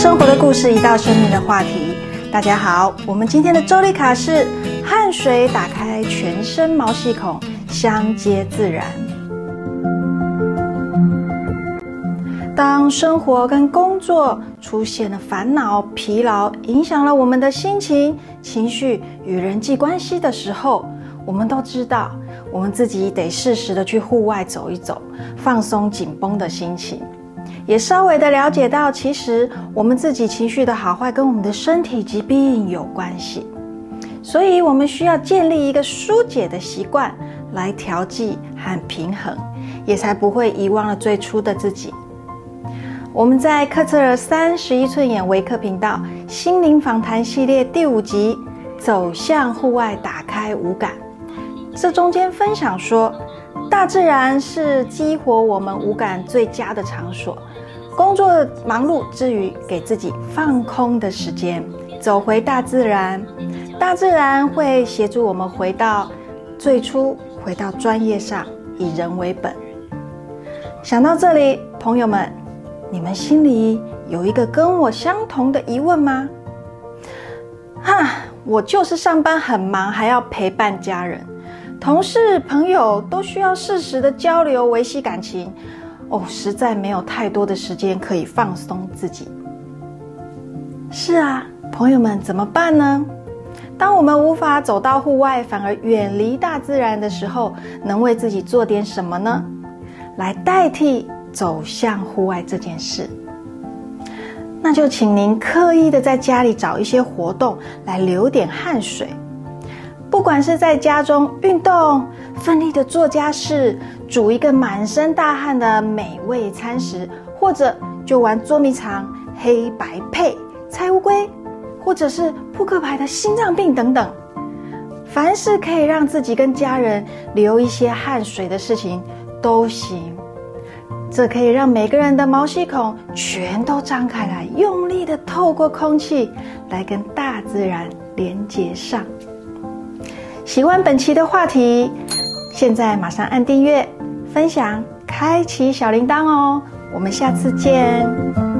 生活的故事，一道生命的话题。大家好，我们今天的周丽卡是汗水打开全身毛细孔，相接自然。当生活跟工作出现了烦恼、疲劳，影响了我们的心情、情绪与人际关系的时候，我们都知道，我们自己得适时的去户外走一走，放松紧绷的心情。也稍微的了解到，其实我们自己情绪的好坏跟我们的身体疾病有关系，所以我们需要建立一个疏解的习惯来调剂和平衡，也才不会遗忘了最初的自己。我们在克特尔三十一寸眼维克频道心灵访谈系列第五集《走向户外，打开五感》，这中间分享说，大自然是激活我们五感最佳的场所。工作忙碌之余，给自己放空的时间，走回大自然，大自然会协助我们回到最初，回到专业上，以人为本。想到这里，朋友们，你们心里有一个跟我相同的疑问吗？哈，我就是上班很忙，还要陪伴家人、同事、朋友，都需要适时的交流，维系感情。哦，实在没有太多的时间可以放松自己。是啊，朋友们怎么办呢？当我们无法走到户外，反而远离大自然的时候，能为自己做点什么呢？来代替走向户外这件事，那就请您刻意的在家里找一些活动来流点汗水。不管是在家中运动、奋力的做家事、煮一个满身大汗的美味餐食，或者就玩捉迷藏、黑白配、猜乌龟，或者是扑克牌的心脏病等等，凡是可以让自己跟家人流一些汗水的事情都行。这可以让每个人的毛细孔全都张开来，用力的透过空气来跟大自然连接上。喜欢本期的话题，现在马上按订阅、分享、开启小铃铛哦！我们下次见。